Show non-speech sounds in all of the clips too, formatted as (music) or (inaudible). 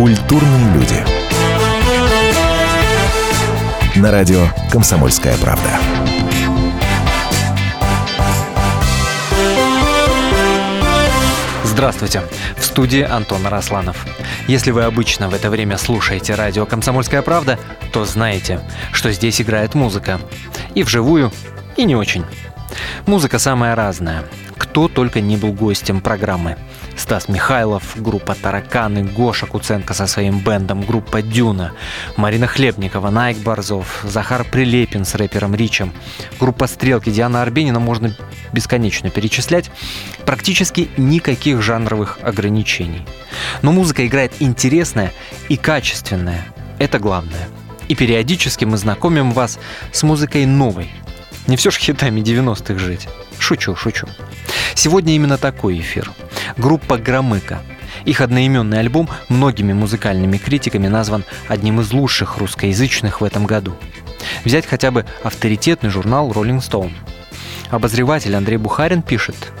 Культурные люди. На радио «Комсомольская правда». Здравствуйте. В студии Антон Росланов. Если вы обычно в это время слушаете радио «Комсомольская правда», то знаете, что здесь играет музыка. И вживую, и не очень. Музыка самая разная. Кто только не был гостем программы. Стас Михайлов, группа «Тараканы», Гоша Куценко со своим бендом, группа «Дюна», Марина Хлебникова, Найк Борзов, Захар Прилепин с рэпером Ричем, группа «Стрелки», Диана Арбенина можно бесконечно перечислять. Практически никаких жанровых ограничений. Но музыка играет интересная и качественная. Это главное. И периодически мы знакомим вас с музыкой новой. Не все ж хитами 90-х жить. Шучу, шучу. Сегодня именно такой эфир. Группа «Громыка». Их одноименный альбом многими музыкальными критиками назван одним из лучших русскоязычных в этом году. Взять хотя бы авторитетный журнал Rolling Stone. Обозреватель Андрей Бухарин пишет –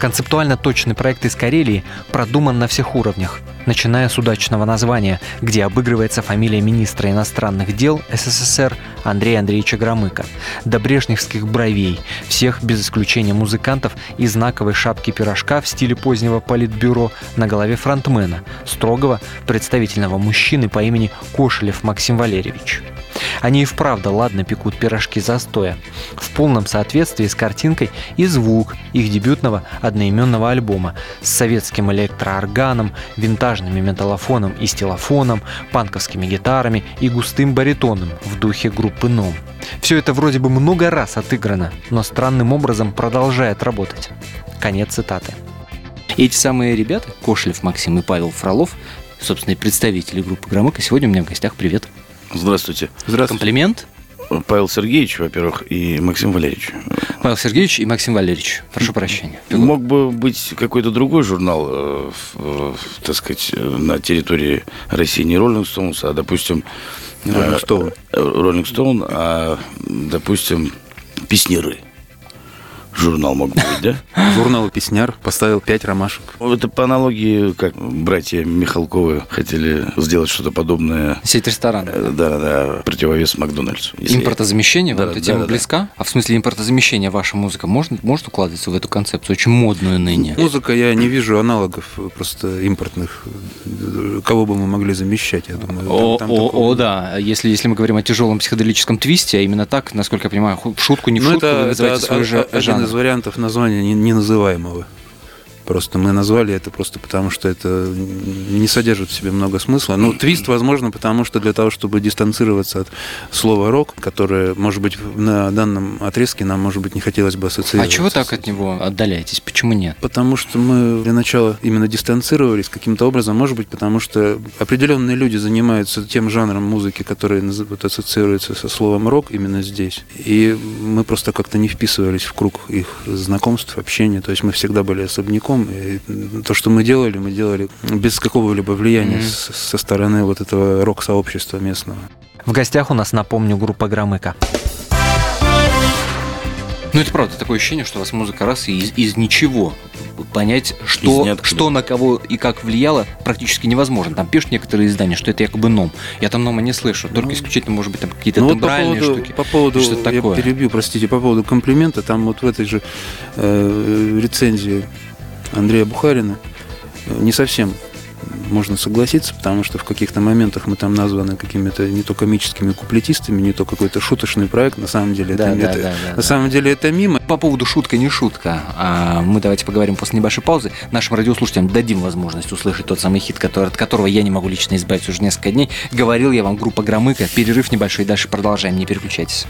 Концептуально точный проект из Карелии продуман на всех уровнях, начиная с удачного названия, где обыгрывается фамилия министра иностранных дел СССР Андрея Андреевича Громыка, до брежневских бровей, всех без исключения музыкантов и знаковой шапки пирожка в стиле позднего политбюро на голове фронтмена, строгого представительного мужчины по имени Кошелев Максим Валерьевич. Они и вправду ладно пекут пирожки застоя, в полном соответствии с картинкой и звук их дебютного одноименного альбома с советским электроорганом, винтажными металлофоном и стилофоном, панковскими гитарами и густым баритоном в духе группы «Ном». Все это вроде бы много раз отыграно, но странным образом продолжает работать. Конец цитаты. Эти самые ребята, Кошлев Максим и Павел Фролов, собственно, представители группы Громыка, сегодня у меня в гостях. Привет. Здравствуйте. Здравствуйте. Комплимент? Павел Сергеевич, во-первых, и Максим Валерьевич. Павел Сергеевич и Максим Валерьевич. Прошу прощения. Пилот. Мог бы быть какой-то другой журнал, э, э, так сказать, на территории России не Rolling Stones, а, допустим... Rolling Stone. Rolling Stone, а, допустим, Песнеры журнал мог быть, да? Журнал «Песняр» поставил пять ромашек. Это по аналогии, как братья Михалковы хотели сделать что-то подобное. Сеть ресторанов. Э, да, да, противовес Макдональдсу. Импортозамещение? Да, вот эта тема да, близка? А в смысле импортозамещения ваша музыка может, может укладываться в эту концепцию, очень модную ныне? Музыка, я не вижу аналогов просто импортных, кого бы мы могли замещать, я думаю. О, там, там о, такого... о, да, если, если мы говорим о тяжелом психоделическом твисте, а именно так, насколько я понимаю, в шутку, не в ну, шутку, это, вы называете это, свой это, жанр из вариантов названия неназываемого. Просто мы назвали это просто потому, что это не содержит в себе много смысла. Ну, твист, возможно, потому что для того, чтобы дистанцироваться от слова рок, которое, может быть, на данном отрезке нам, может быть, не хотелось бы ассоциировать. А чего так от него отдаляетесь? Почему нет? Потому что мы для начала именно дистанцировались каким-то образом, может быть, потому что определенные люди занимаются тем жанром музыки, который вот, ассоциируется со словом рок именно здесь. И мы просто как-то не вписывались в круг их знакомств, общения. То есть мы всегда были особняком, и то, что мы делали, мы делали без какого-либо влияния mm-hmm. со стороны вот этого рок-сообщества местного. В гостях у нас, напомню, группа Громыка. Ну, это правда, такое ощущение, что у вас музыка раз и из, из ничего. Понять, что, что на кого и как влияло, практически невозможно. Там пишут некоторые издания, что это якобы ном. Я там нома не слышу. Только ну, исключительно, может быть, там какие-то ну, тембральные вот по поводу, штуки. По поводу, что я такое. перебью, простите, по поводу комплимента, там вот в этой же э, рецензии Андрея Бухарина не совсем можно согласиться, потому что в каких-то моментах мы там названы какими-то не то комическими куплетистами, не то какой-то шуточный проект. На самом деле да, это, да, это, да, да, на да. самом деле это мимо. По поводу шутка не шутка. А мы давайте поговорим после небольшой паузы. Нашим радиослушателям дадим возможность услышать тот самый хит, который, от которого я не могу лично избавиться уже несколько дней. Говорил я вам группа Громыка. Перерыв небольшой, дальше продолжаем. Не переключайтесь.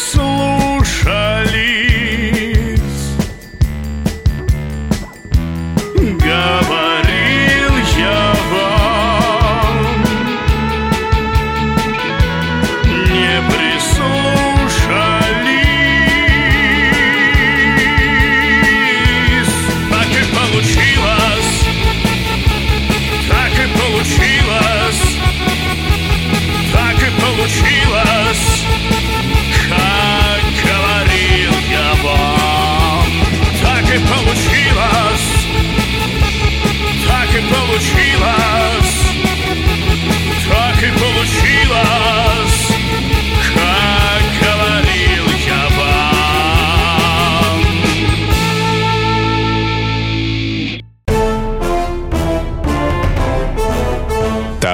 sou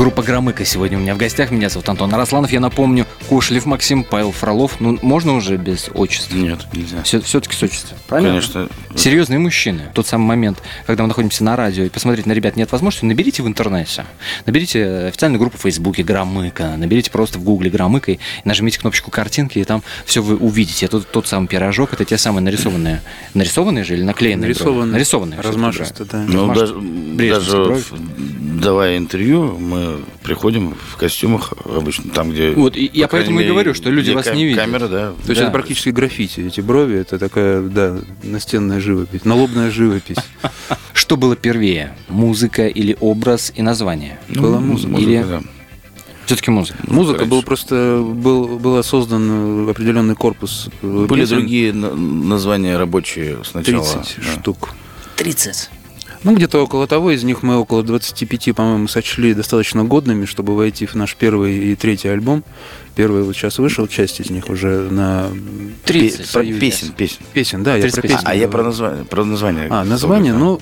Группа «Громыка» сегодня у меня в гостях. Меня зовут Антон Арасланов. Я напомню, Кошелев Максим, Павел Фролов. Ну, можно уже без отчества? Нет, нельзя. Все, все-таки с отчеством. Правильно? Конечно. Серьезные мужчины. Тот самый момент, когда мы находимся на радио и посмотреть на ребят нет возможности, наберите в интернете. Наберите официальную группу в Фейсбуке «Громыка», наберите просто в Гугле «Громыка» и нажмите кнопочку картинки, и там все вы увидите. Это тот самый пирожок, это те самые нарисованные. Нарисованные же или наклеенные? брови? Нарисованные. Нарисованные. всё-таки Размашисто, да. Ну, даже, даже брови? в- давая интервью, мы приходим в костюмах обычно там, где... Вот, и я поэтому и мере, говорю, что люди вас не видят. Камера, да. То есть Да. это практически граффити. Эти брови это такая, да, настенная живопись, налобная живопись. (laughs) Что было первее? Музыка или образ и название? Ну, Была музыка. Или- да. Все-таки музыка. Музыка был просто был, был создан определенный корпус. э, Были песен, другие на- названия рабочие сначала. 30 да. штук. 30. Ну, где-то около того, из них мы около 25, по-моему, сочли достаточно годными, чтобы войти в наш первый и третий альбом. Первый вот сейчас вышел, часть из них уже на 30. Пе- про песен, песен. песен, да, я 30 про песен. песни. А я про название. Про название. А, название, ну,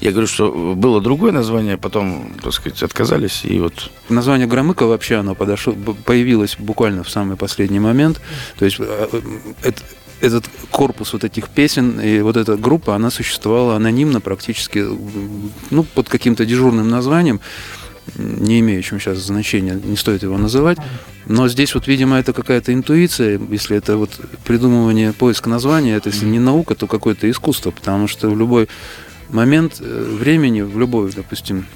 Я говорю, что было другое название, потом, так сказать, отказались, и вот Название Громыка вообще оно подошло, появилось буквально в самый последний момент. То есть э, э, эт- этот корпус вот этих песен и вот эта группа, она существовала анонимно практически, ну, под каким-то дежурным названием, не имеющим сейчас значения, не стоит его называть. Но здесь вот, видимо, это какая-то интуиция, если это вот придумывание, поиск названия, это если не наука, то какое-то искусство, потому что в любой момент э, времени, в любой, допустим,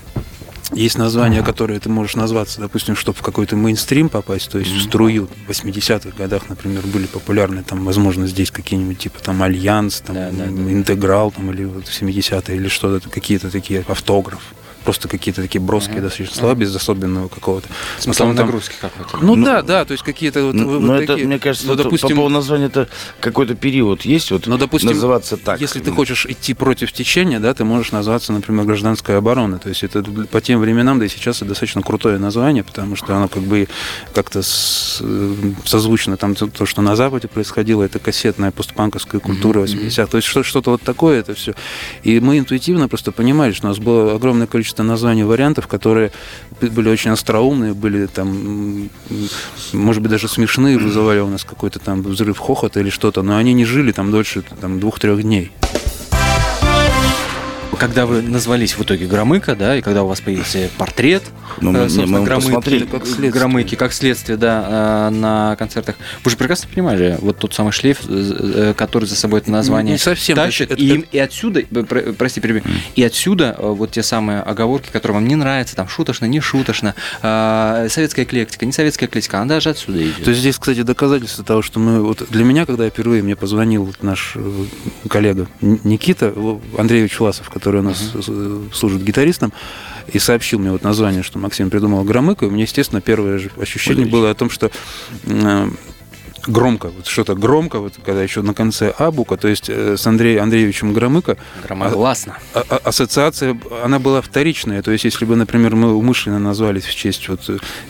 есть название, которое ты можешь назваться, допустим, чтобы в какой-то мейнстрим попасть, то есть в струю. В 80-х годах, например, были популярны, там, возможно, здесь какие-нибудь типа там Альянс, там, Да, да, да. Интеграл, там, или вот в 70-е, или что-то, какие-то такие, автограф. Просто какие-то такие броские достаточно слова, без особенного какого-то. Потом там- нагрузки какой-то. Ну, Ну, да, да, то есть какие-то вот, Ну, вот но это, такие. мне кажется, Ну, допустим, по поводу названия это какой-то период есть, вот Ну, допустим, называться так. Если ты хочешь идти против течения, да, ты можешь назваться, например, гражданская оборона. То есть это по тем временам, да и сейчас это достаточно крутое название, потому что оно как бы как-то с- э, созвучно там то, то, что на Западе происходило, это кассетная постпанковская культура 80-х. То есть что- что-то вот такое это все. И мы интуитивно просто понимали, что у нас было огромное количество названий, вариантов, которые были очень остроумные, были там, может быть, даже смешные, вызывали у нас какой-то там взрыв хохота или что-то, но они не жили там дольше там, двух-трех дней. Когда вы назвались в итоге Громыка, да, и когда у вас появился портрет, Ну, мы- э, не, собственно, мы Громыки, как следствие. Громыки, как следствие, да, э, на концертах. Вы же прекрасно понимали, вот тот самый шлейф, э, который за собой это название Не совсем. тащит, Это- и, это- и отсюда, э, про- прости, перебью, и отсюда э, вот те самые оговорки, которые вам не нравятся, там, шуточно, не шуточно, э, советская эклектика, не советская эклектика, она даже отсюда идет. То есть здесь, кстати, доказательство того, что мы... Вот для меня, когда я впервые мне позвонил наш э, коллега Никита Андреевич Власов, который у нас э, служит гитаристом, и сообщил мне вот название, что Максим придумал Громыко, у меня, естественно, первое же ощущение Отлично. было о том, что громко, вот что-то громко, вот когда еще на конце А буква, то есть э, с Андреем Андреевичем Громыко, Громогласно. а- а- ассоциация, она была вторичная. То есть, если бы, например, мы умышленно назвались в честь вот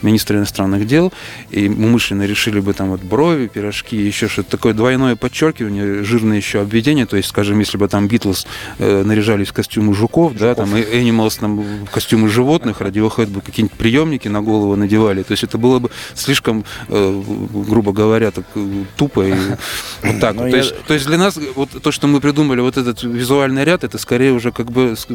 министра иностранных дел, и умышленно решили бы там вот брови, пирожки, еще что-то такое, двойное подчеркивание, жирное еще обведение, то есть, скажем, если бы там Битлз э, наряжались в костюмы жуков, да, там и Animals там в костюмы животных, Radiohead бы какие-нибудь приемники на голову надевали, то есть это было бы слишком, э, грубо говоря, так э, тупо и (laughs) вот так. Ну, вот. я- То есть то есть для нас вот то, что мы придумали, вот этот визуальный ряд, это скорее уже как бы с-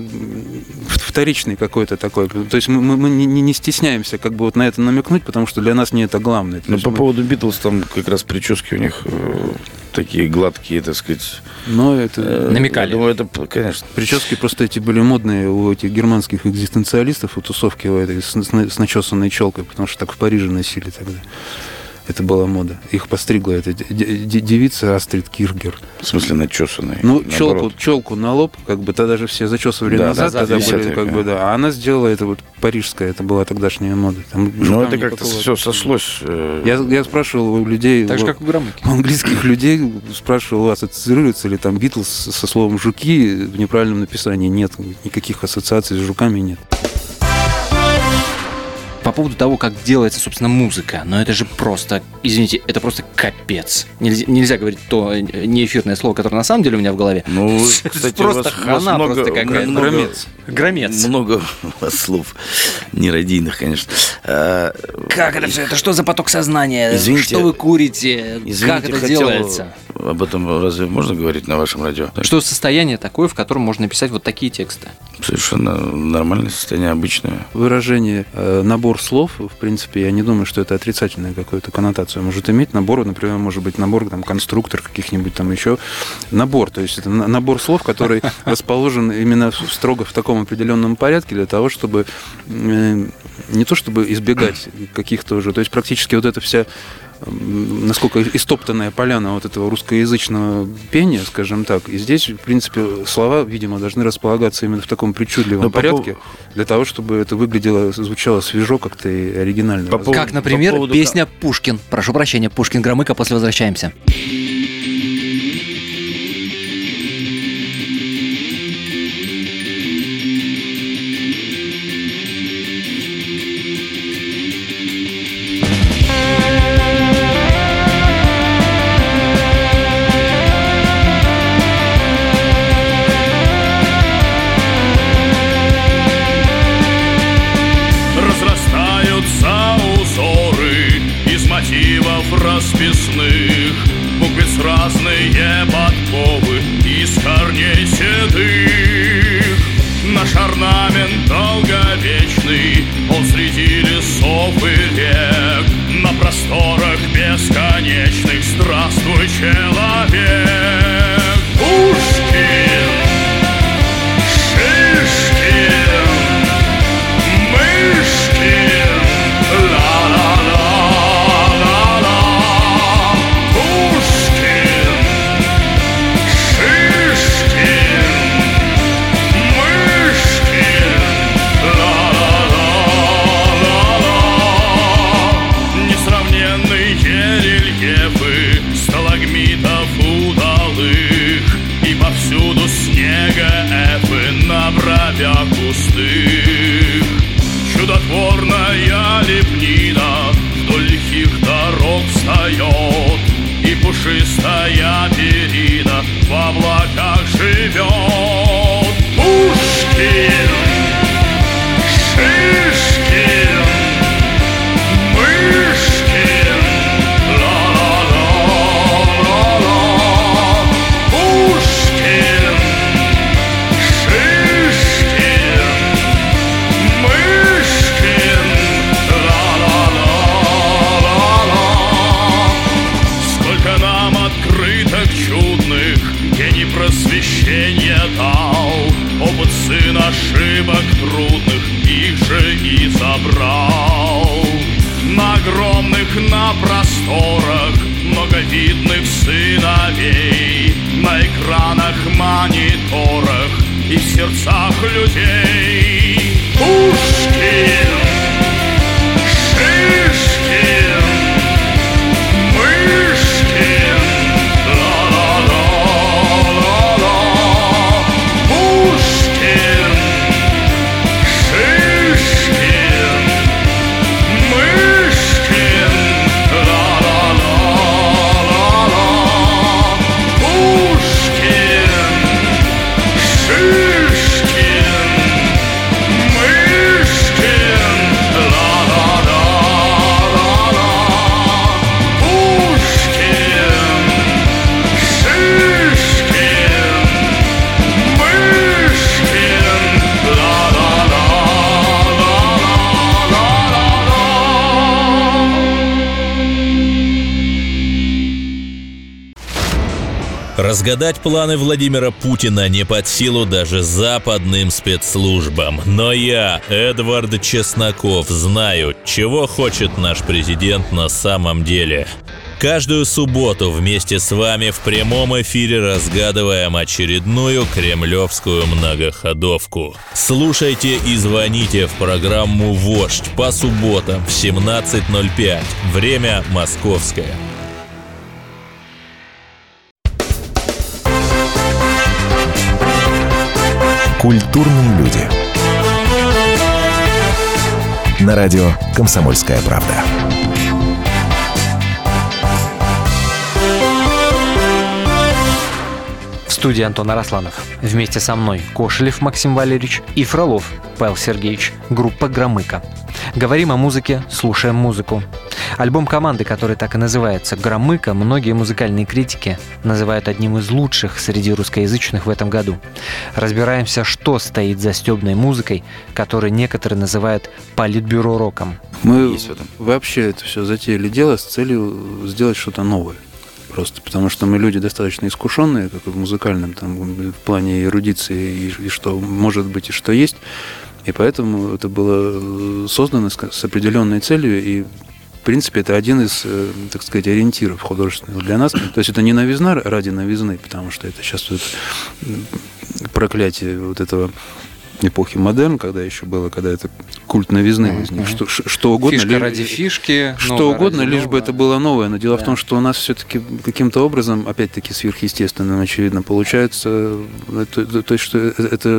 вторичный какой-то такой. То есть мы, мы- не, не- стесняемся как бы вот на это намекнуть, потому что для нас не это главное. То Ну, по мы- поводу Битлз, там как раз прически у них э, такие гладкие, так сказать. Но это... э, Намекали. Я думаю, это, конечно. Прически просто эти были модные у этих германских экзистенциалистов, у тусовки у этой с, с- с начесанной челкой, потому что так в Париже носили тогда. Это была мода. Их постригла эта де- де- девица Астрид Киргер. В смысле, начесанный. Ну, наоборот. челку, челку на лоб, как бы тогда же все зачесывали Да, назад, назад, тогда были, 50-е, как бы, да. да. А она сделала это вот парижская, это была тогдашняя мода. Там Ну, это как-то все сошлось. э, Я, я спрашивал у людей, Так же, у- как у Громыки. у (laughs) английских людей, спрашивал, у вас ассоциируется ли там Битлз со словом «жуки» в неправильном написании? Нет, никаких ассоциаций с жуками нет. По поводу того, как делается, собственно, музыка. Но это же просто, извините, это просто капец. Нельзя, нельзя говорить то э, неэфирное слово, которое на самом деле у меня в голове. Ну, Это (laughs) кстати, просто у вас, у вас хана много, просто какая-то. много- Громец. Громец. Много у вас слов нерадийных, конечно. А, Как это все? Это что за поток сознания? Извините. что вы курите? Извините, как это хотел- делается? Об этом разве можно говорить на вашем радио? Что состояние такое, в котором можно писать вот такие тексты? Совершенно нормальное состояние, обычное. Выражение э, «набор слов», в принципе, я не думаю, что это отрицательную какую-то коннотацию может иметь. Набор, например, может быть набор, там, конструктор каких-нибудь там еще. Набор, то есть это на- набор слов, который (laughs) расположен именно строго в таком определенном порядке для того, чтобы э, не то чтобы избегать каких-то уже, то есть практически вот эта вся насколько истоптанная поляна вот этого русскоязычного пения, скажем так. И здесь, в принципе, слова, видимо, должны располагаться именно в таком причудливом Но по порядке, пов- для того, чтобы это выглядело, звучало свежо как-то и оригинально. По Как, например, по поводу- песня «Пушкин». Прошу прощения, Пушкин Громыко, после возвращаемся. Просторах бесконечных. Здравствуй, человек Разгадать планы Владимира Путина не под силу даже западным спецслужбам. Но я, Эдвард Чесноков, знаю, чего хочет наш президент на самом деле. Каждую субботу вместе с вами в прямом эфире разгадываем очередную кремлевскую многоходовку. Слушайте и звоните в программу «Вождь» по субботам в 17.05. Время московское. Культурные люди. На радио «Комсомольская правда». В студии Антон Арасланов. Вместе со мной Кошелев Максим Валерьевич и Фролов Павел Сергеевич. Группа «Громыка». Говорим о музыке, слушаем музыку. Альбом команды, который так и называется «Громыка», многие музыкальные критики называют одним из лучших среди русскоязычных в этом году. Разбираемся, что стоит за стебной музыкой, которую некоторые называют политбюро роком. Мы Есть в этом. вообще это все затеяли дело с целью сделать что-то новое. Просто потому что мы люди достаточно искушенные, как и в музыкальном, там, в плане эрудиции, и, и что может быть, и что есть. И поэтому это было э, создано с, с определенной целью, и принципе, это один из, э, так сказать, ориентиров художественных для нас. То есть это не новизна ради новизны, потому что это сейчас вот проклятие вот этого эпохи модерн, когда еще было, когда это культ новизны возник. Что, что угодно. Фишка ли- ради фишки. что новое угодно, ради лишь бы нового. это было новое. Но дело в Да. том, что у нас все-таки каким-то образом, опять-таки сверхъестественным, очевидно, получается, это, то есть, что это, это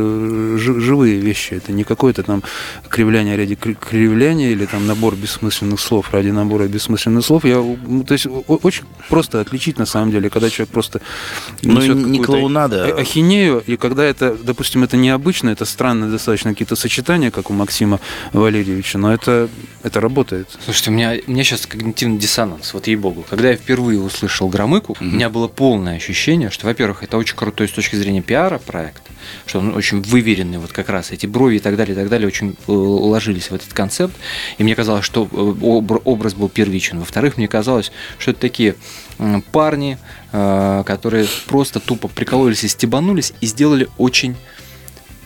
жи- живые вещи. Это не какое-то там кривляние ради кри- кривляния или там набор бессмысленных слов ради набора бессмысленных слов. Я, ну, то есть очень просто отличить на самом деле, когда человек просто Ну, не клоунада. а- ахинею, и когда это, допустим, это необычно, это странно достаточно какие-то сочетания, как у Максима Валерьевича, но это, это работает. Слушайте, у меня, у меня сейчас когнитивный диссонанс, вот ей-богу. Когда я впервые услышал Громыку, у меня было полное ощущение, что, во-первых, это очень крутой с точки зрения пиара проект, что он очень выверенный, вот как раз эти брови и так далее, и так далее, очень э, ложились в этот концепт. И мне казалось, что э, обр- образ был первичен. Во-вторых, мне казалось, что это такие парни, э, которые просто тупо прикололись и стебанулись и сделали очень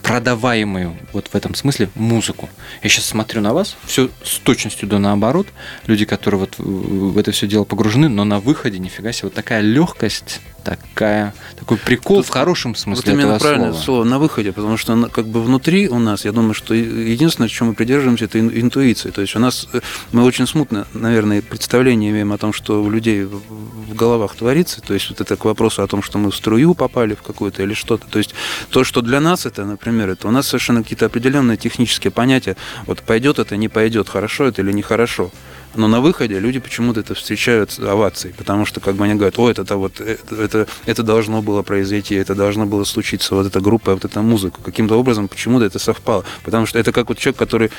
продаваемую вот в этом смысле музыку. Я сейчас смотрю на вас, все с точностью до наоборот. Люди, которые вот в это все дело погружены, но на выходе нифига себе вот такая легкость, такая такой прикол Тут в хорошем Вот смысле именно этого правильное слова. слово на выходе, потому что как бы внутри у нас, я думаю, что единственное, чем мы придерживаемся, это ин- интуиция. То есть у нас э, мы очень смутно, наверное, представление имеем о том, что у людей в головах творится. То есть вот это к вопросу о том, что мы в струю попали в какую-то или что-то. То есть то, что для нас это, например, это у нас совершенно какие-то определенные технические понятия. Вот пойдет это, не пойдет, хорошо это или нехорошо. Но на выходе люди почему-то это встречают овацией, потому что как бы они говорят, о, это вот это, это, это должно было произойти, это должно было случиться, вот эта группа, вот эта музыка. Каким-то образом почему-то это совпало. Потому что это как вот человек, который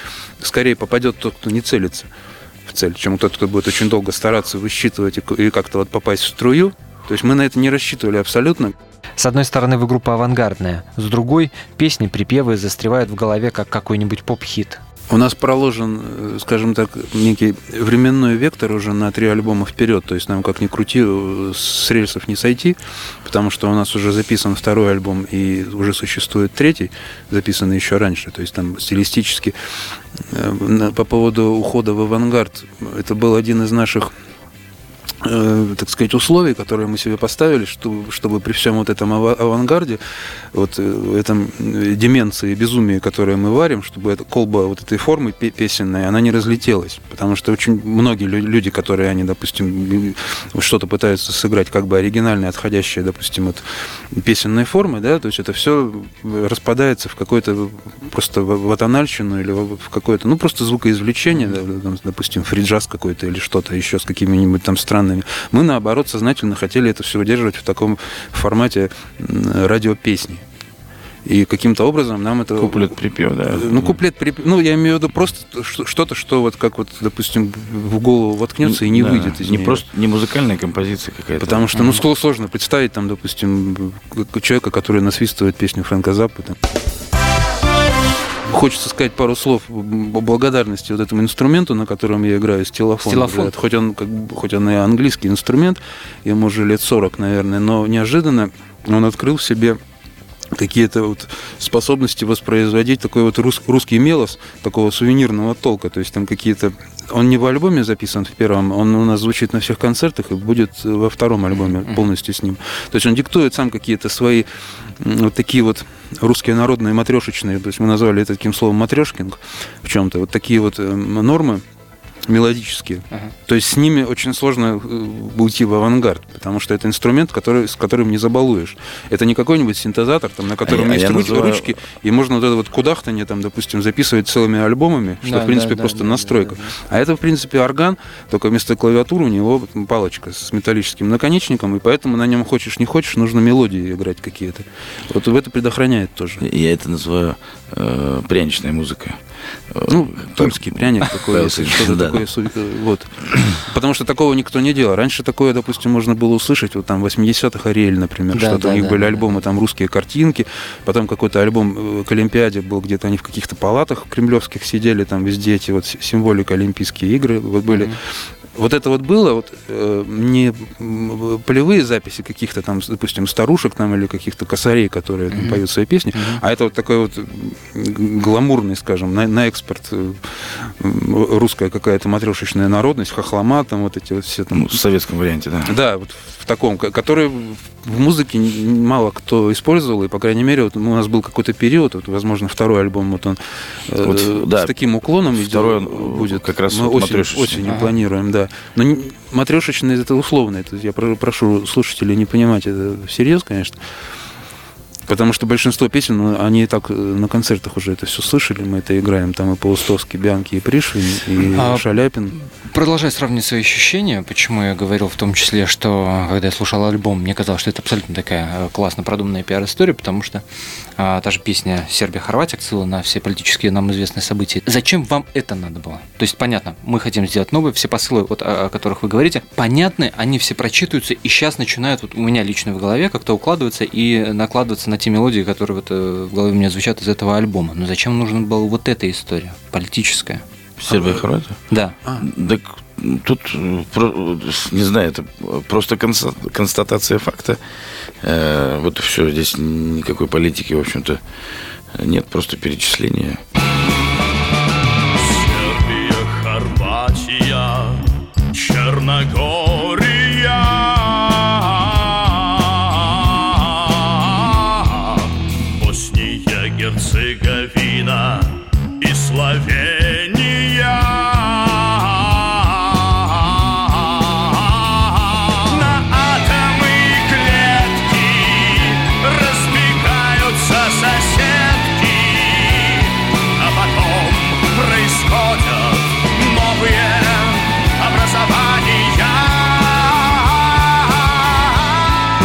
скорее попадет тот, кто не целится в цель, чем тот, кто будет очень долго стараться высчитывать и, как-то вот попасть в струю. То есть мы на это не рассчитывали абсолютно. С одной стороны, вы группа авангардная, с другой песни, припевы застревают в голове как какой-нибудь поп-хит. У нас проложен, э, скажем так, некий временной вектор уже на три альбома вперед. То есть нам как ни крути, э, с рельсов не сойти, потому что у нас уже записан второй альбом и уже существует третий, записанный еще раньше. То есть там стилистически э, по поводу ухода в авангард, это был один из наших э, так сказать, условий, которые мы себе поставили, чтобы, чтобы при всем вот этом ава- авангарде, вот э, этом э, деменции, безумии, которое мы варим, чтобы эта колба вот этой формы пе- песенной, она не разлетелась. Потому что очень многие лю- люди, которые, они, допустим, э, что-то пытаются сыграть как бы оригинальное, отходящее, допустим, от песенной формы, да, то есть это все распадается в какой-то просто в атональщину или в какое-то, ну, просто звукоизвлечение, допустим, фриджаз какой-то или что-то еще с какими-нибудь там странными. Мы, наоборот, сознательно хотели это все удерживать в таком формате радиопесни. И каким-то образом нам это... Куплет припев, да. Ну, куплет, прип- ну, я имею в виду просто что-то, что вот как вот, допустим, в голову воткнется и не Да, выйдет из не неё. просто не музыкальная композиция какая-то. Потому что, ну, сл- сложно представить там, допустим, человека, который насвистывает песню Фрэнка Заппа. там. Хочется сказать пару слов о благодарности вот этому инструменту, на котором я играю, стилофон. Стилофон. Говорят, Хоть он, как хоть он и английский инструмент, ему уже лет 40, наверное, но неожиданно он открыл в себе какие-то вот способности воспроизводить такой вот рус- русский мелос такого сувенирного толка. То есть там какие-то... Он не в альбоме записан в первом, он у нас звучит на всех концертах и будет во втором альбоме полностью с ним. То есть он диктует сам какие-то свои вот такие вот русские народные матрешечные, то есть мы назвали это таким словом матрешкинг в чем-то. Вот такие вот э, нормы мелодические. То есть с ними очень сложно э, уйти в авангард, потому что это инструмент, который, с которым не забалуешь. Это не какой-нибудь синтезатор, там, на котором я- есть я руч- называю- ручки, и можно вот это вот кудахтание, там, допустим, записывать целыми альбомами, что, Да, в принципе, да, да, просто да, да, настройка. да, А это, в принципе, орган, только вместо клавиатуры у него палочка с металлическим наконечником, и поэтому на нем хочешь не хочешь, нужно мелодии играть какие-то. Вот в это предохраняет тоже. Я это называю э, пряничная музыка. Ну, тульский пряник (laughs) такой, что-то да. такое. Вот. Потому что такого никто не делал. Раньше такое, допустим, можно было услышать, вот там в 80-х Ариэль, например, Да, что-то у них были альбомы, там русские картинки, потом какой-то альбом э, к Олимпиаде был, где-то они в каких-то палатах кремлевских сидели, там везде эти вот символика Олимпийские игры вот были. Вот это вот было, вот э, не полевые записи каких-то там, допустим, старушек там или каких-то косарей, которые там поют свои песни, а это вот такой вот гламурный, скажем, на, на экспорт э, русская какая-то матрешечная народность, хохлома, там вот эти вот все там Ну, в советском варианте, да. да, вот в таком, ко- который в музыке мало кто использовал, и, по крайней мере, вот у нас был какой-то период, вот, возможно, второй альбом, вот он э, Вот, да. с таким уклоном идет- Второй он, будет. как раз Мы вот матрешечный. осенью Ага. планируем, да. Но не- матрешечный это условно, это я про- прошу слушателей не понимать это всерьез, конечно. Потому что большинство песен, ну, они и так э, на концертах уже это все слышали, мы это играем, там и Паустовский, Бянки, и Пришвин, и А, Шаляпин. Продолжая сравнивать свои ощущения, почему я говорил в том числе, что когда я слушал альбом, мне казалось, что это абсолютно такая э, классно продуманная пиар-история, потому что а, та же песня «Сербия-Хорватия» отсылала на все политические нам известные события. Зачем вам это надо было? То есть, понятно, мы хотим сделать новые, все посылы, вот, о, о которых вы говорите, понятны, они все прочитываются, и сейчас начинают вот у меня лично в голове как-то укладываться и накладываться на те мелодии, которые вот э, в голове у меня звучат из этого альбома. Но зачем нужна была вот эта история, политическая? Сербия, Хорватия? Да. Так тут, э, не знаю, это просто конста- констатация факта. Э, Вот и все, здесь никакой политики, в общем-то, нет, просто перечисления. Сербия, Хорватия, Черногория,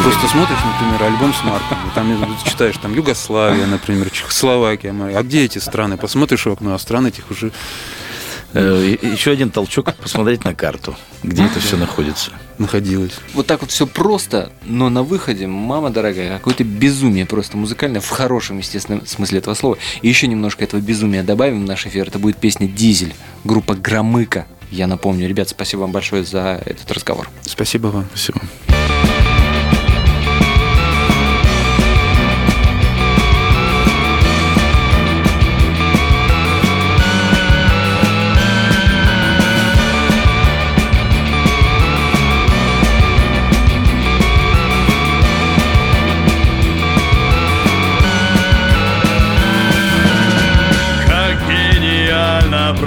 Просто смотришь, например, альбом с марками, там читаешь, там Югославия, например, Чехословакия, а где эти страны? Посмотришь в окно, а стран этих уже... Э, Еще один толчок посмотреть на карту, где это все находится. находилось. Вот так вот все просто, но на выходе, мама дорогая, какое-то безумие просто музыкальное, в хорошем, естественно, смысле этого слова. И еще немножко этого безумия добавим в наш эфир. Это будет песня «Дизель», группа «Громыка». Я напомню, ребят, спасибо вам большое за этот разговор. Спасибо вам. Спасибо.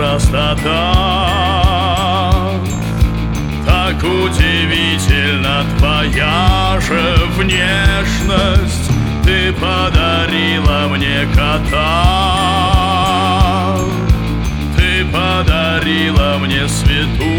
Простота Так удивительно твоя же внешность. Ты подарила мне кота. Ты подарила мне святую